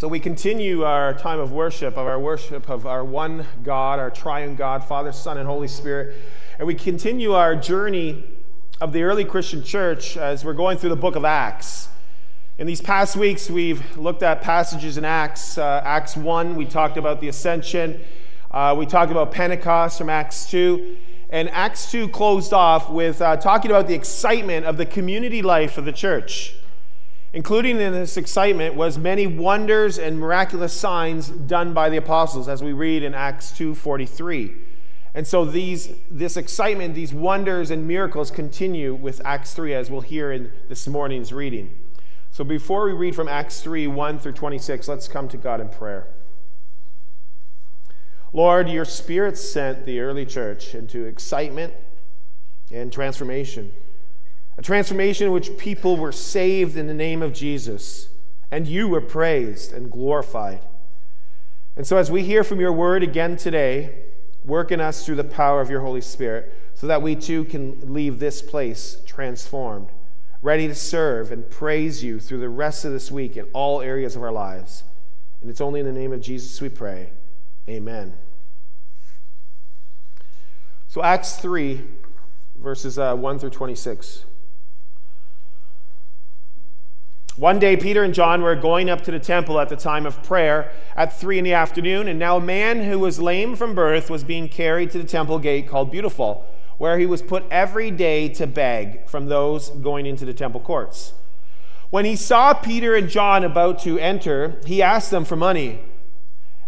So we continue our time of worship, of our worship of our one God, our triune God, Father, Son, and Holy Spirit. And we continue our journey of the early Christian church as we're going through the book of Acts. In these past weeks, we've looked at passages in Acts. Uh, Acts 1, we talked about the ascension. Uh, we talked about Pentecost from Acts 2. And Acts 2 closed off with uh, talking about the excitement of the community life of the church. Including in this excitement was many wonders and miraculous signs done by the apostles, as we read in Acts 2:43. And so these, this excitement, these wonders and miracles continue with Acts 3, as we'll hear in this morning's reading. So before we read from Acts 3, 1 through 26, let's come to God in prayer. Lord, your Spirit sent the early church into excitement and transformation. A transformation in which people were saved in the name of Jesus, and you were praised and glorified. And so, as we hear from your word again today, work in us through the power of your Holy Spirit so that we too can leave this place transformed, ready to serve and praise you through the rest of this week in all areas of our lives. And it's only in the name of Jesus we pray. Amen. So, Acts 3, verses uh, 1 through 26. One day, Peter and John were going up to the temple at the time of prayer at three in the afternoon, and now a man who was lame from birth was being carried to the temple gate called Beautiful, where he was put every day to beg from those going into the temple courts. When he saw Peter and John about to enter, he asked them for money.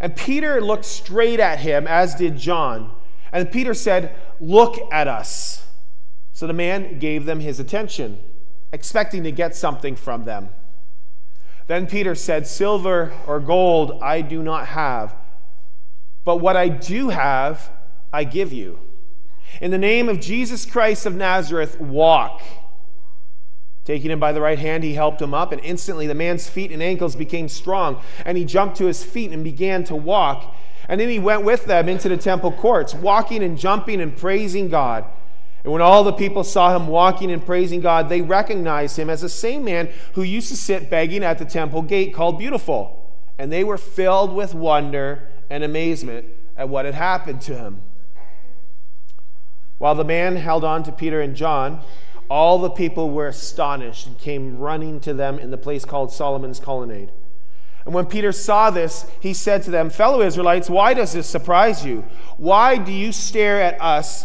And Peter looked straight at him, as did John. And Peter said, Look at us. So the man gave them his attention, expecting to get something from them. Then Peter said, Silver or gold I do not have, but what I do have, I give you. In the name of Jesus Christ of Nazareth, walk. Taking him by the right hand, he helped him up, and instantly the man's feet and ankles became strong, and he jumped to his feet and began to walk. And then he went with them into the temple courts, walking and jumping and praising God. And when all the people saw him walking and praising God, they recognized him as the same man who used to sit begging at the temple gate called Beautiful. And they were filled with wonder and amazement at what had happened to him. While the man held on to Peter and John, all the people were astonished and came running to them in the place called Solomon's Colonnade. And when Peter saw this, he said to them, Fellow Israelites, why does this surprise you? Why do you stare at us?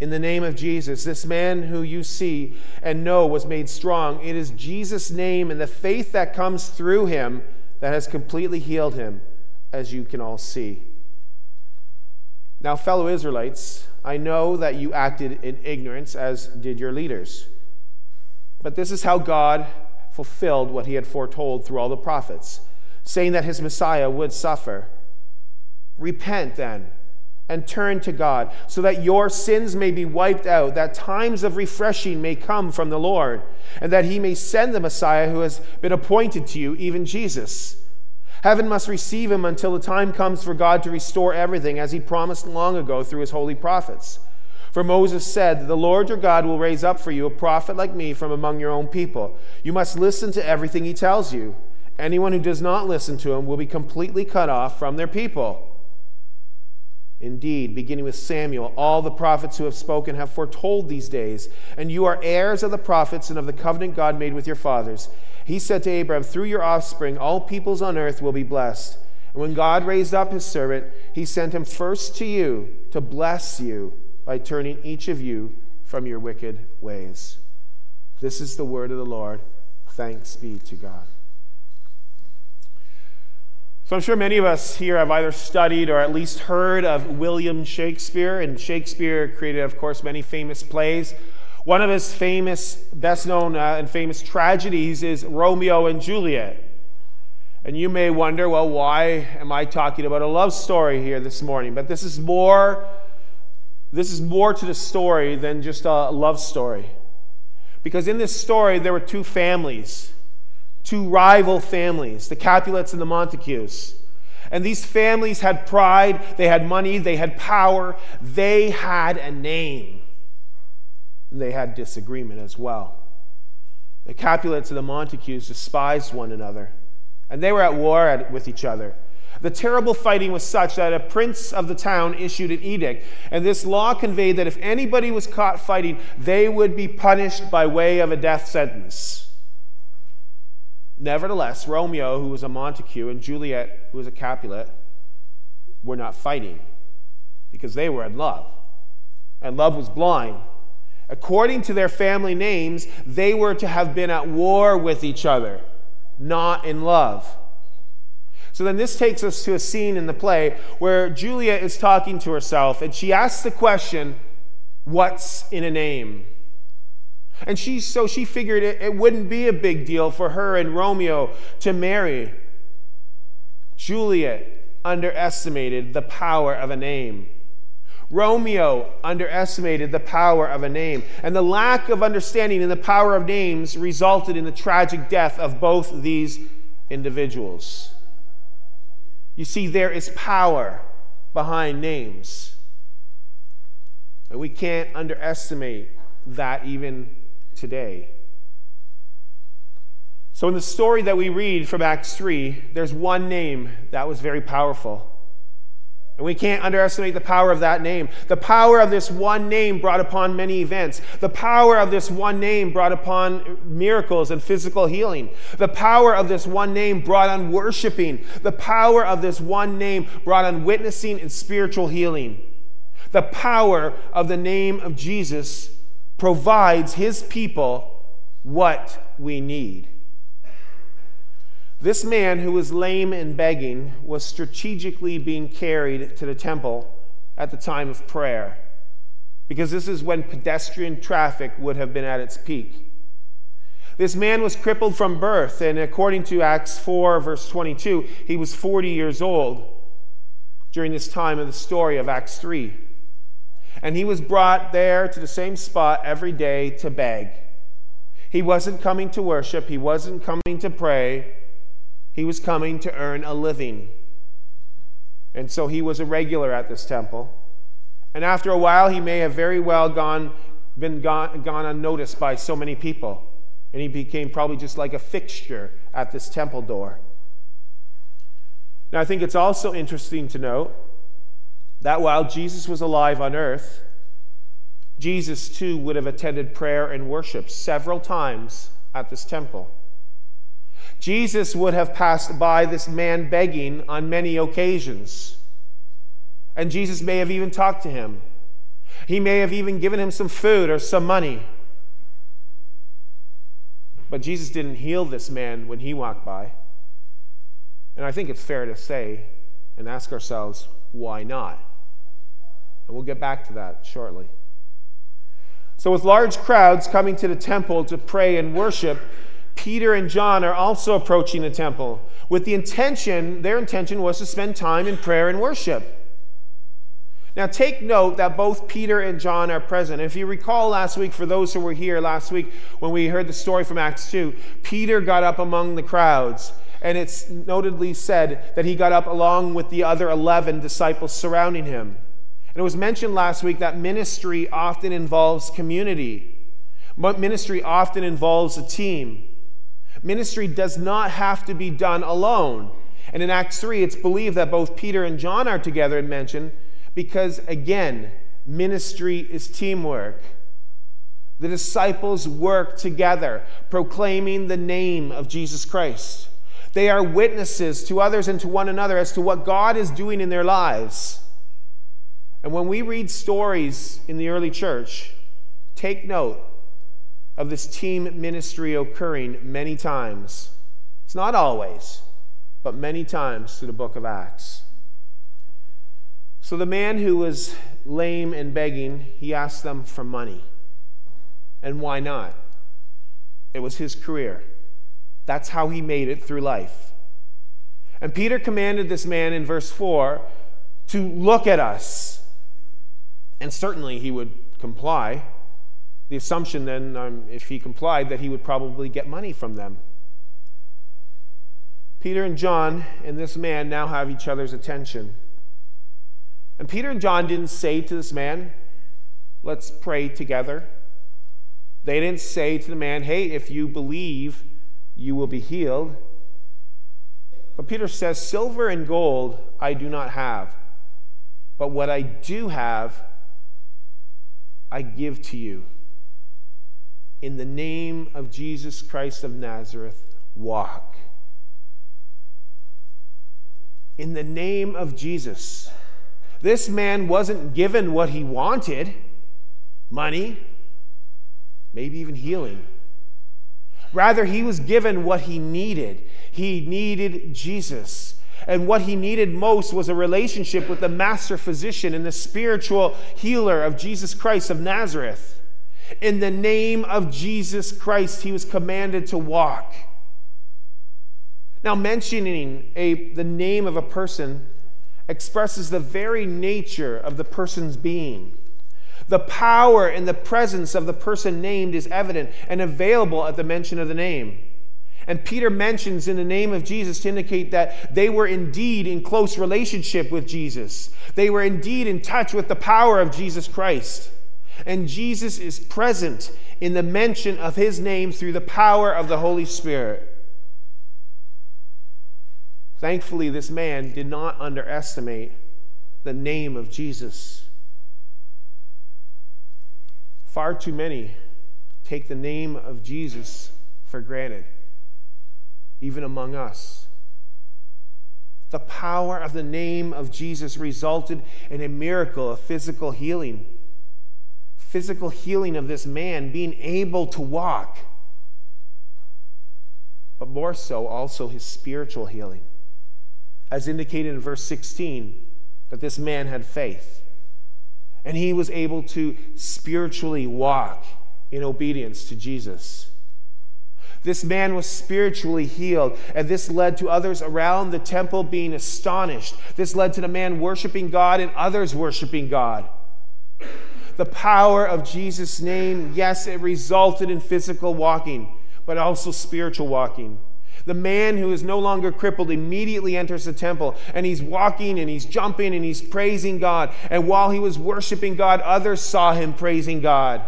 in the name of Jesus. This man who you see and know was made strong. It is Jesus' name and the faith that comes through him that has completely healed him, as you can all see. Now, fellow Israelites, I know that you acted in ignorance, as did your leaders. But this is how God fulfilled what he had foretold through all the prophets, saying that his Messiah would suffer. Repent then and turn to God, so that your sins may be wiped out, that times of refreshing may come from the Lord, and that he may send the Messiah who has been appointed to you, even Jesus. Heaven must receive him until the time comes for God to restore everything, as he promised long ago through his holy prophets. For Moses said, The Lord your God will raise up for you a prophet like me from among your own people. You must listen to everything he tells you. Anyone who does not listen to him will be completely cut off from their people. Indeed, beginning with Samuel, all the prophets who have spoken have foretold these days, and you are heirs of the prophets and of the covenant God made with your fathers. He said to Abraham, Through your offspring, all peoples on earth will be blessed. And when God raised up his servant, he sent him first to you to bless you by turning each of you from your wicked ways. This is the word of the Lord. Thanks be to God. So I'm sure many of us here have either studied or at least heard of William Shakespeare, and Shakespeare created, of course, many famous plays. One of his famous, best known, uh, and famous tragedies is Romeo and Juliet. And you may wonder, well, why am I talking about a love story here this morning? But this is more this is more to the story than just a love story. Because in this story there were two families, two rival families, the Capulets and the Montagues. And these families had pride, they had money, they had power, they had a name. And they had disagreement as well. The Capulets and the Montagues despised one another, and they were at war at, with each other. The terrible fighting was such that a prince of the town issued an edict, and this law conveyed that if anybody was caught fighting, they would be punished by way of a death sentence. Nevertheless, Romeo, who was a Montague, and Juliet, who was a Capulet, were not fighting because they were in love, and love was blind. According to their family names, they were to have been at war with each other, not in love. So then this takes us to a scene in the play where Julia is talking to herself and she asks the question, What's in a name? And she, so she figured it, it wouldn't be a big deal for her and Romeo to marry. Juliet underestimated the power of a name. Romeo underestimated the power of a name, and the lack of understanding in the power of names resulted in the tragic death of both these individuals. You see, there is power behind names. And we can't underestimate that even today. So, in the story that we read from Acts 3, there's one name that was very powerful. And we can't underestimate the power of that name. The power of this one name brought upon many events. The power of this one name brought upon miracles and physical healing. The power of this one name brought on worshiping. The power of this one name brought on witnessing and spiritual healing. The power of the name of Jesus provides his people what we need. This man who was lame and begging was strategically being carried to the temple at the time of prayer, because this is when pedestrian traffic would have been at its peak. This man was crippled from birth, and according to Acts 4, verse 22, he was 40 years old during this time of the story of Acts 3. And he was brought there to the same spot every day to beg. He wasn't coming to worship, he wasn't coming to pray. He was coming to earn a living. And so he was a regular at this temple. And after a while, he may have very well gone, been gone, gone unnoticed by so many people. And he became probably just like a fixture at this temple door. Now, I think it's also interesting to note that while Jesus was alive on earth, Jesus too would have attended prayer and worship several times at this temple. Jesus would have passed by this man begging on many occasions. And Jesus may have even talked to him. He may have even given him some food or some money. But Jesus didn't heal this man when he walked by. And I think it's fair to say and ask ourselves, why not? And we'll get back to that shortly. So, with large crowds coming to the temple to pray and worship, Peter and John are also approaching the temple with the intention, their intention was to spend time in prayer and worship. Now, take note that both Peter and John are present. If you recall last week, for those who were here last week when we heard the story from Acts 2, Peter got up among the crowds, and it's notedly said that he got up along with the other 11 disciples surrounding him. And it was mentioned last week that ministry often involves community, but ministry often involves a team. Ministry does not have to be done alone. And in Acts 3, it's believed that both Peter and John are together and mentioned because, again, ministry is teamwork. The disciples work together, proclaiming the name of Jesus Christ. They are witnesses to others and to one another as to what God is doing in their lives. And when we read stories in the early church, take note of this team ministry occurring many times. It's not always, but many times through the book of Acts. So the man who was lame and begging, he asked them for money. And why not? It was his career. That's how he made it through life. And Peter commanded this man in verse 4 to look at us. And certainly he would comply. The assumption then, um, if he complied, that he would probably get money from them. Peter and John and this man now have each other's attention. And Peter and John didn't say to this man, Let's pray together. They didn't say to the man, Hey, if you believe, you will be healed. But Peter says, Silver and gold I do not have, but what I do have, I give to you. In the name of Jesus Christ of Nazareth, walk. In the name of Jesus. This man wasn't given what he wanted money, maybe even healing. Rather, he was given what he needed. He needed Jesus. And what he needed most was a relationship with the master physician and the spiritual healer of Jesus Christ of Nazareth. In the name of Jesus Christ, he was commanded to walk. Now, mentioning a, the name of a person expresses the very nature of the person's being. The power and the presence of the person named is evident and available at the mention of the name. And Peter mentions in the name of Jesus to indicate that they were indeed in close relationship with Jesus. They were indeed in touch with the power of Jesus Christ. And Jesus is present in the mention of his name through the power of the Holy Spirit. Thankfully, this man did not underestimate the name of Jesus. Far too many take the name of Jesus for granted, even among us. The power of the name of Jesus resulted in a miracle of physical healing. Physical healing of this man being able to walk, but more so, also his spiritual healing. As indicated in verse 16, that this man had faith and he was able to spiritually walk in obedience to Jesus. This man was spiritually healed, and this led to others around the temple being astonished. This led to the man worshiping God and others worshiping God. The power of Jesus' name, yes, it resulted in physical walking, but also spiritual walking. The man who is no longer crippled immediately enters the temple and he's walking and he's jumping and he's praising God. And while he was worshiping God, others saw him praising God.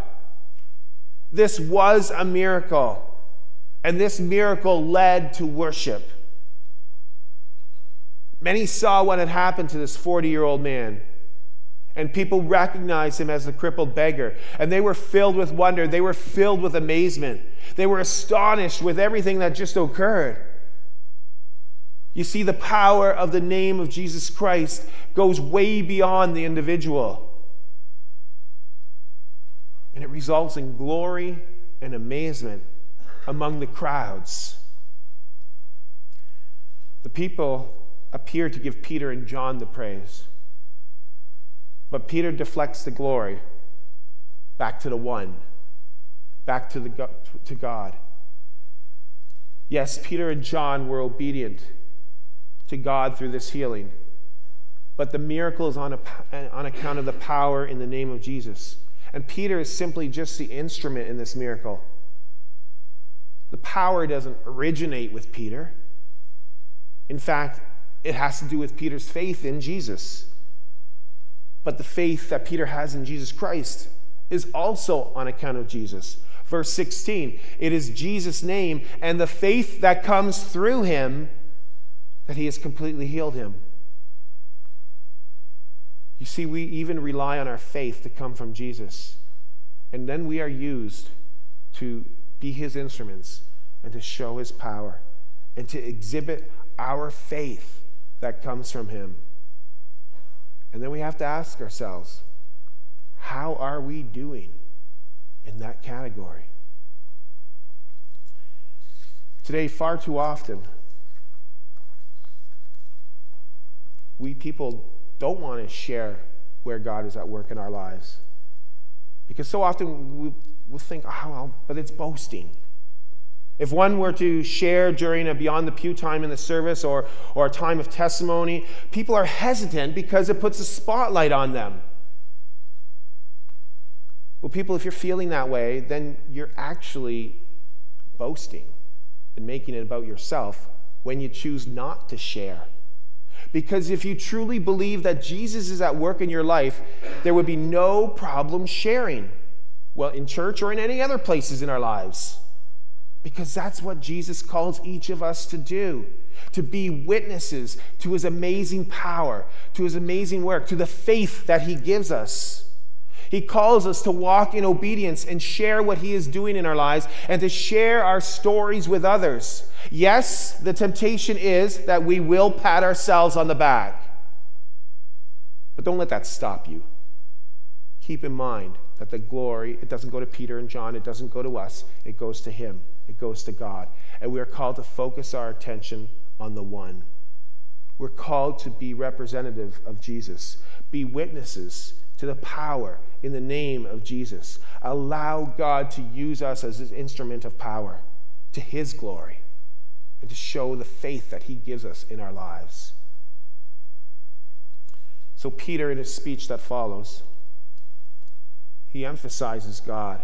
This was a miracle. And this miracle led to worship. Many saw what had happened to this 40 year old man. And people recognized him as the crippled beggar. And they were filled with wonder. They were filled with amazement. They were astonished with everything that just occurred. You see, the power of the name of Jesus Christ goes way beyond the individual. And it results in glory and amazement among the crowds. The people appear to give Peter and John the praise. But Peter deflects the glory back to the one, back to, the, to God. Yes, Peter and John were obedient to God through this healing, but the miracle is on, a, on account of the power in the name of Jesus. And Peter is simply just the instrument in this miracle. The power doesn't originate with Peter. In fact, it has to do with Peter's faith in Jesus. But the faith that Peter has in Jesus Christ is also on account of Jesus. Verse 16 it is Jesus' name and the faith that comes through him that he has completely healed him. You see, we even rely on our faith to come from Jesus. And then we are used to be his instruments and to show his power and to exhibit our faith that comes from him. And then we have to ask ourselves, how are we doing in that category? Today, far too often, we people don't want to share where God is at work in our lives. Because so often we, we think, oh, well, but it's boasting. If one were to share during a beyond the pew time in the service or, or a time of testimony, people are hesitant because it puts a spotlight on them. Well, people, if you're feeling that way, then you're actually boasting and making it about yourself when you choose not to share. Because if you truly believe that Jesus is at work in your life, there would be no problem sharing. Well, in church or in any other places in our lives. Because that's what Jesus calls each of us to do to be witnesses to his amazing power, to his amazing work, to the faith that he gives us. He calls us to walk in obedience and share what he is doing in our lives and to share our stories with others. Yes, the temptation is that we will pat ourselves on the back. But don't let that stop you. Keep in mind that the glory, it doesn't go to Peter and John, it doesn't go to us, it goes to him, it goes to God. And we are called to focus our attention on the one. We're called to be representative of Jesus, be witnesses to the power in the name of Jesus. Allow God to use us as his instrument of power to his glory and to show the faith that he gives us in our lives. So, Peter, in his speech that follows, he emphasizes God.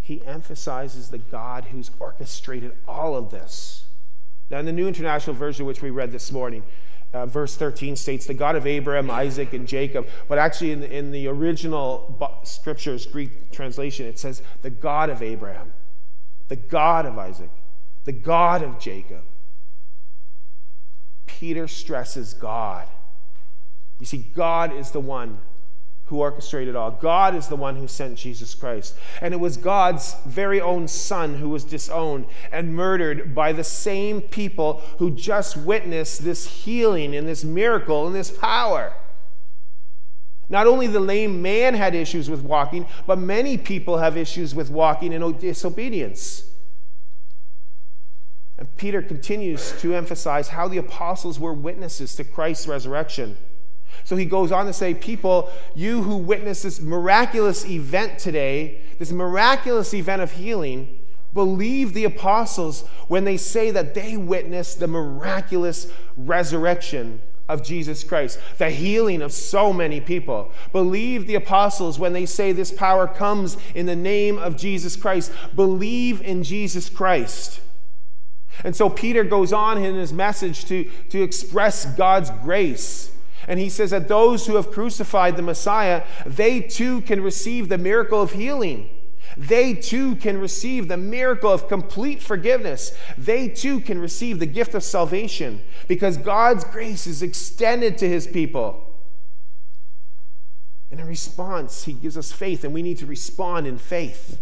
He emphasizes the God who's orchestrated all of this. Now, in the New International Version, which we read this morning, uh, verse 13 states the God of Abraham, Isaac, and Jacob. But actually, in the, in the original scriptures, Greek translation, it says the God of Abraham, the God of Isaac, the God of Jacob. Peter stresses God. You see, God is the one who orchestrated all. God is the one who sent Jesus Christ. And it was God's very own Son who was disowned and murdered by the same people who just witnessed this healing and this miracle and this power. Not only the lame man had issues with walking, but many people have issues with walking in disobedience. And Peter continues to emphasize how the apostles were witnesses to Christ's resurrection. So he goes on to say, People, you who witnessed this miraculous event today, this miraculous event of healing, believe the apostles when they say that they witnessed the miraculous resurrection of Jesus Christ, the healing of so many people. Believe the apostles when they say this power comes in the name of Jesus Christ. Believe in Jesus Christ. And so Peter goes on in his message to, to express God's grace. And he says that those who have crucified the Messiah, they too can receive the miracle of healing. They too can receive the miracle of complete forgiveness. They too can receive the gift of salvation because God's grace is extended to his people. And in response, he gives us faith, and we need to respond in faith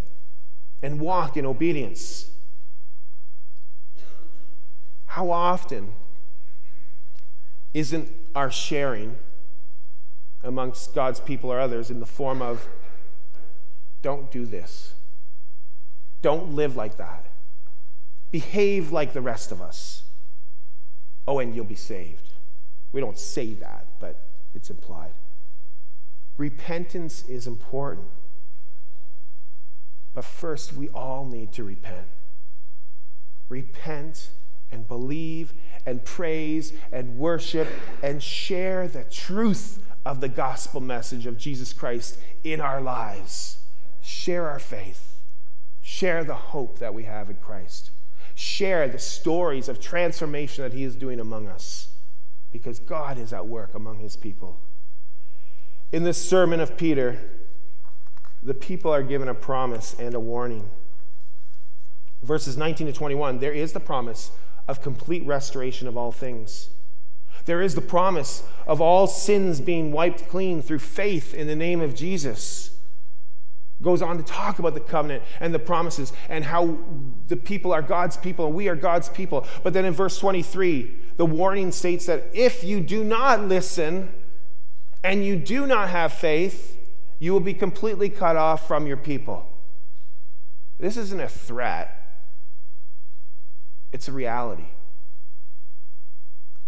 and walk in obedience. How often isn't our sharing amongst God's people or others in the form of don't do this, don't live like that, behave like the rest of us. Oh, and you'll be saved. We don't say that, but it's implied. Repentance is important. But first, we all need to repent. Repent and believe and praise and worship and share the truth of the gospel message of Jesus Christ in our lives. Share our faith. Share the hope that we have in Christ. Share the stories of transformation that He is doing among us because God is at work among His people. In this sermon of Peter, the people are given a promise and a warning. Verses 19 to 21, there is the promise of complete restoration of all things. There is the promise of all sins being wiped clean through faith in the name of Jesus. Goes on to talk about the covenant and the promises and how the people are God's people and we are God's people. But then in verse 23, the warning states that if you do not listen and you do not have faith, you will be completely cut off from your people. This isn't a threat, it's a reality.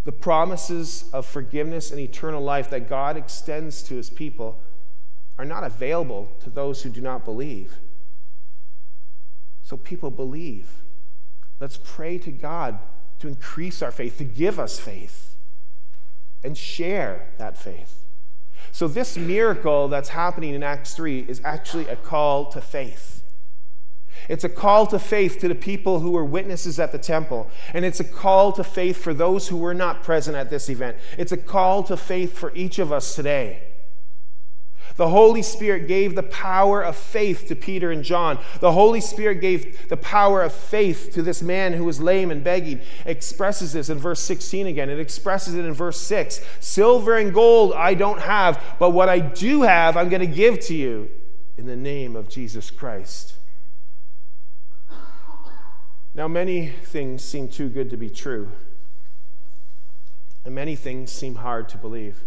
The promises of forgiveness and eternal life that God extends to his people are not available to those who do not believe. so people believe. Let's pray to God to increase our faith, to give us faith, and share that faith. So, this miracle that's happening in Acts 3 is actually a call to faith. It's a call to faith to the people who were witnesses at the temple. And it's a call to faith for those who were not present at this event. It's a call to faith for each of us today. The Holy Spirit gave the power of faith to Peter and John. The Holy Spirit gave the power of faith to this man who was lame and begging. It expresses this in verse 16 again. It expresses it in verse 6. Silver and gold I don't have, but what I do have, I'm going to give to you in the name of Jesus Christ. Now, many things seem too good to be true, and many things seem hard to believe.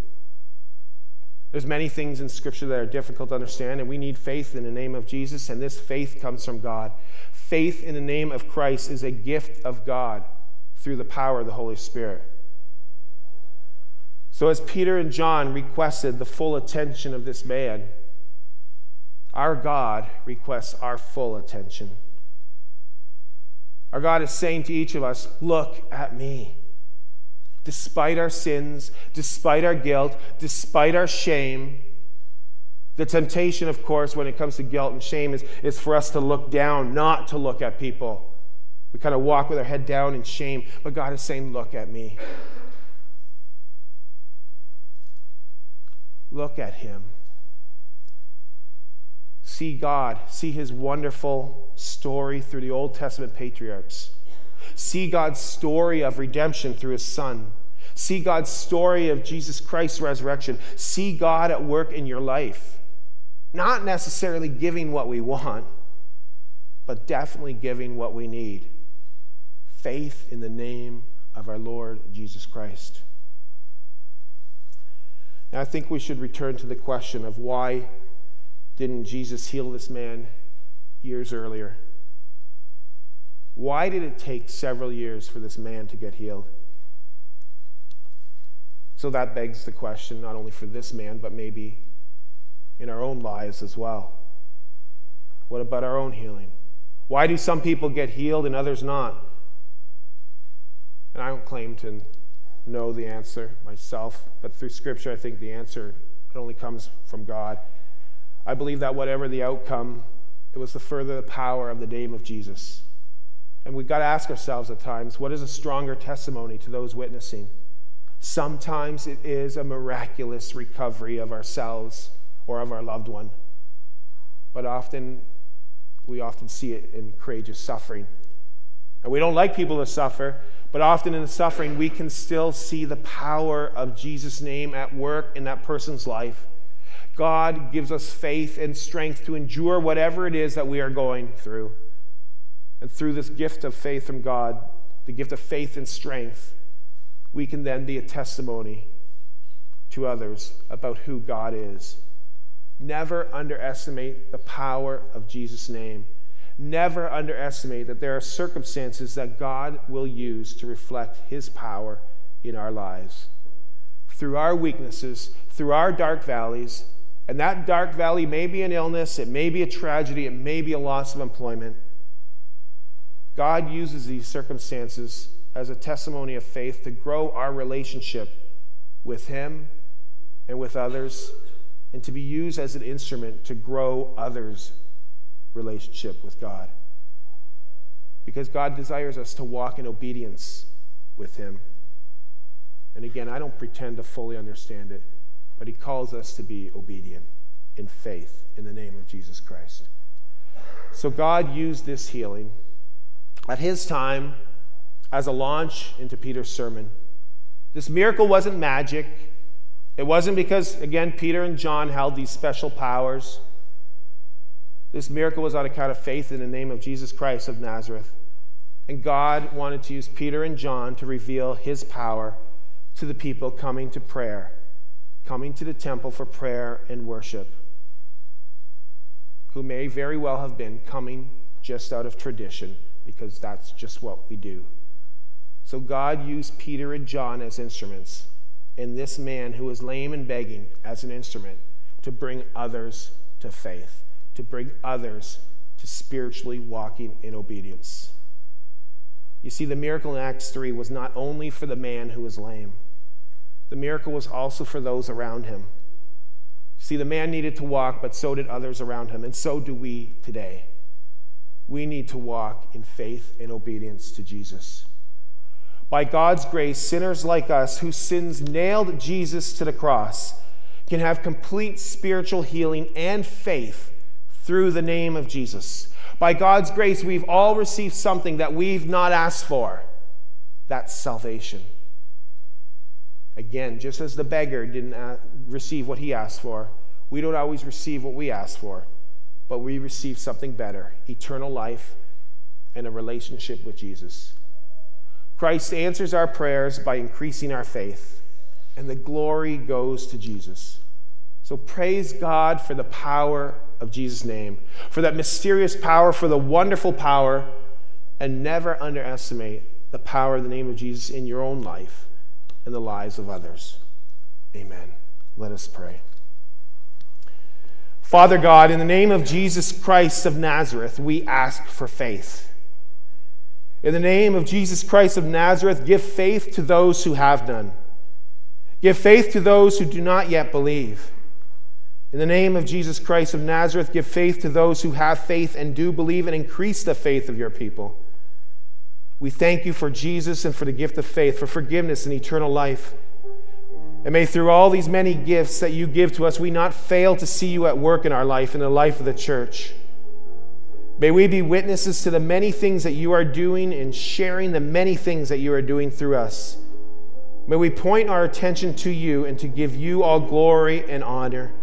There's many things in Scripture that are difficult to understand, and we need faith in the name of Jesus, and this faith comes from God. Faith in the name of Christ is a gift of God through the power of the Holy Spirit. So, as Peter and John requested the full attention of this man, our God requests our full attention. Our God is saying to each of us, Look at me despite our sins, despite our guilt, despite our shame. The temptation, of course, when it comes to guilt and shame, is, is for us to look down, not to look at people. We kind of walk with our head down in shame, but God is saying, Look at me. Look at Him. See God, see His wonderful story through the Old Testament patriarchs. See God's story of redemption through his son. See God's story of Jesus Christ's resurrection. See God at work in your life. Not necessarily giving what we want, but definitely giving what we need faith in the name of our Lord Jesus Christ. Now, I think we should return to the question of why didn't Jesus heal this man years earlier? Why did it take several years for this man to get healed? So that begs the question, not only for this man, but maybe in our own lives as well. What about our own healing? Why do some people get healed and others not? And I don't claim to know the answer myself, but through Scripture, I think the answer it only comes from God. I believe that whatever the outcome, it was to further the power of the name of Jesus. And we've got to ask ourselves at times what is a stronger testimony to those witnessing? Sometimes it is a miraculous recovery of ourselves or of our loved one. But often, we often see it in courageous suffering. And we don't like people to suffer, but often in the suffering, we can still see the power of Jesus' name at work in that person's life. God gives us faith and strength to endure whatever it is that we are going through. And through this gift of faith from God, the gift of faith and strength, we can then be a testimony to others about who God is. Never underestimate the power of Jesus' name. Never underestimate that there are circumstances that God will use to reflect his power in our lives. Through our weaknesses, through our dark valleys, and that dark valley may be an illness, it may be a tragedy, it may be a loss of employment. God uses these circumstances as a testimony of faith to grow our relationship with Him and with others, and to be used as an instrument to grow others' relationship with God. Because God desires us to walk in obedience with Him. And again, I don't pretend to fully understand it, but He calls us to be obedient in faith in the name of Jesus Christ. So God used this healing at his time as a launch into Peter's sermon. This miracle wasn't magic. It wasn't because, again, Peter and John held these special powers. This miracle was on account of faith in the name of Jesus Christ of Nazareth. And God wanted to use Peter and John to reveal his power to the people coming to prayer, coming to the temple for prayer and worship, who may very well have been coming just out of tradition because that's just what we do. So God used Peter and John as instruments, and this man who was lame and begging as an instrument to bring others to faith, to bring others to spiritually walking in obedience. You see, the miracle in Acts 3 was not only for the man who was lame, the miracle was also for those around him. See, the man needed to walk, but so did others around him, and so do we today. We need to walk in faith and obedience to Jesus. By God's grace, sinners like us whose sins nailed Jesus to the cross can have complete spiritual healing and faith through the name of Jesus. By God's grace, we've all received something that we've not asked for that's salvation. Again, just as the beggar didn't uh, receive what he asked for, we don't always receive what we ask for, but we receive something better eternal life and a relationship with Jesus. Christ answers our prayers by increasing our faith, and the glory goes to Jesus. So praise God for the power of Jesus' name, for that mysterious power, for the wonderful power, and never underestimate the power of the name of Jesus in your own life and the lives of others. Amen. Let us pray. Father God, in the name of Jesus Christ of Nazareth, we ask for faith. In the name of Jesus Christ of Nazareth, give faith to those who have none. Give faith to those who do not yet believe. In the name of Jesus Christ of Nazareth, give faith to those who have faith and do believe and increase the faith of your people. We thank you for Jesus and for the gift of faith, for forgiveness and eternal life. And may through all these many gifts that you give to us, we not fail to see you at work in our life, in the life of the church. May we be witnesses to the many things that you are doing and sharing the many things that you are doing through us. May we point our attention to you and to give you all glory and honor.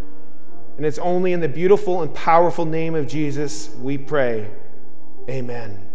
And it's only in the beautiful and powerful name of Jesus we pray. Amen.